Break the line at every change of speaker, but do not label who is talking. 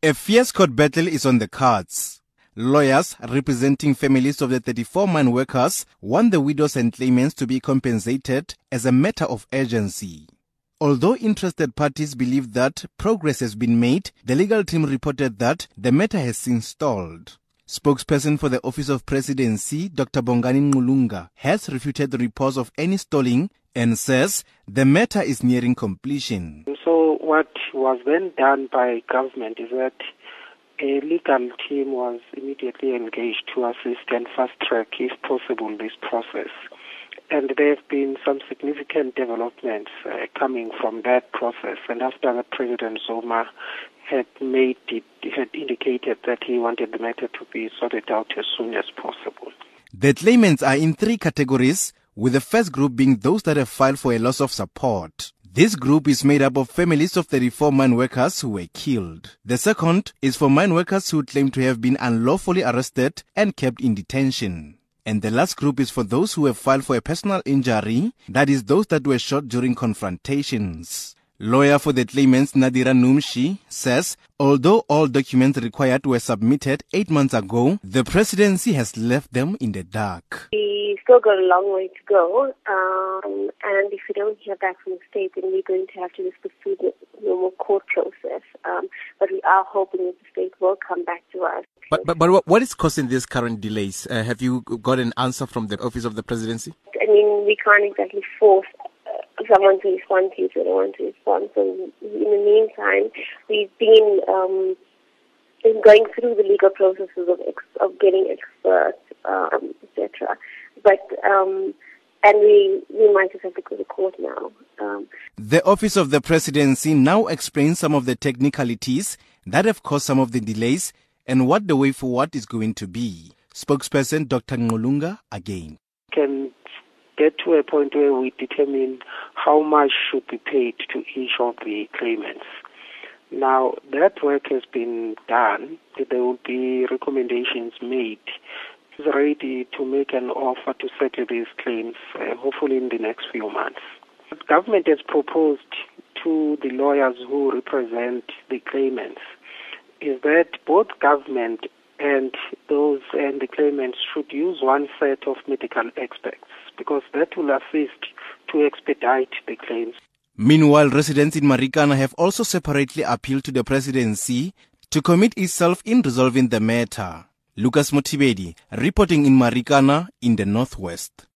A fierce court battle is on the cards. Lawyers representing families of the 34 mine workers want the widows and claimants to be compensated as a matter of urgency. Although interested parties believe that progress has been made, the legal team reported that the matter has stalled. Spokesperson for the Office of Presidency, Dr. Bongani Ngqulunga, has refuted the reports of any stalling and says the matter is nearing completion.
What was then done by government is that a legal team was immediately engaged to assist and fast track, if possible, this process. And there have been some significant developments uh, coming from that process. And after the President Zuma had made it, had indicated that he wanted the matter to be sorted out as soon as possible.
The claimants are in three categories, with the first group being those that have filed for a loss of support. This group is made up of families of 34 mine workers who were killed. The second is for mine workers who claim to have been unlawfully arrested and kept in detention. And the last group is for those who have filed for a personal injury, that is, those that were shot during confrontations. Lawyer for the claimants Nadira Numshi says although all documents required were submitted eight months ago, the presidency has left them in the dark.
We still got a long way to go, um, and if we don't hear back from the state, then we're going to have to just pursue the normal court process. Um, but we are hoping that the state will come back to us.
But, but, but what is causing these current delays? Uh, have you got an answer from the office of the presidency?
I mean, we can't exactly force someone to respond to you to want to respond. So in the meantime, we've been um, going through the legal processes of ex- of getting experts, um, etc. But um, and we we might just have to go to court now. Um,
the office of the presidency now explains some of the technicalities that have caused some of the delays and what the way forward is going to be. Spokesperson Dr. Ngqulunga again.
Get to a point where we determine how much should be paid to each of the claimants. Now, that work has been done. There will be recommendations made. It's ready to make an offer to settle these claims, uh, hopefully in the next few months. The government has proposed to the lawyers who represent the claimants is that both government and those and the claimants should use one set of medical experts because that will assist to expedite the claims.
Meanwhile, residents in Marikana have also separately appealed to the presidency to commit itself in resolving the matter. Lucas Mothibedi, reporting in Marikana in the northwest.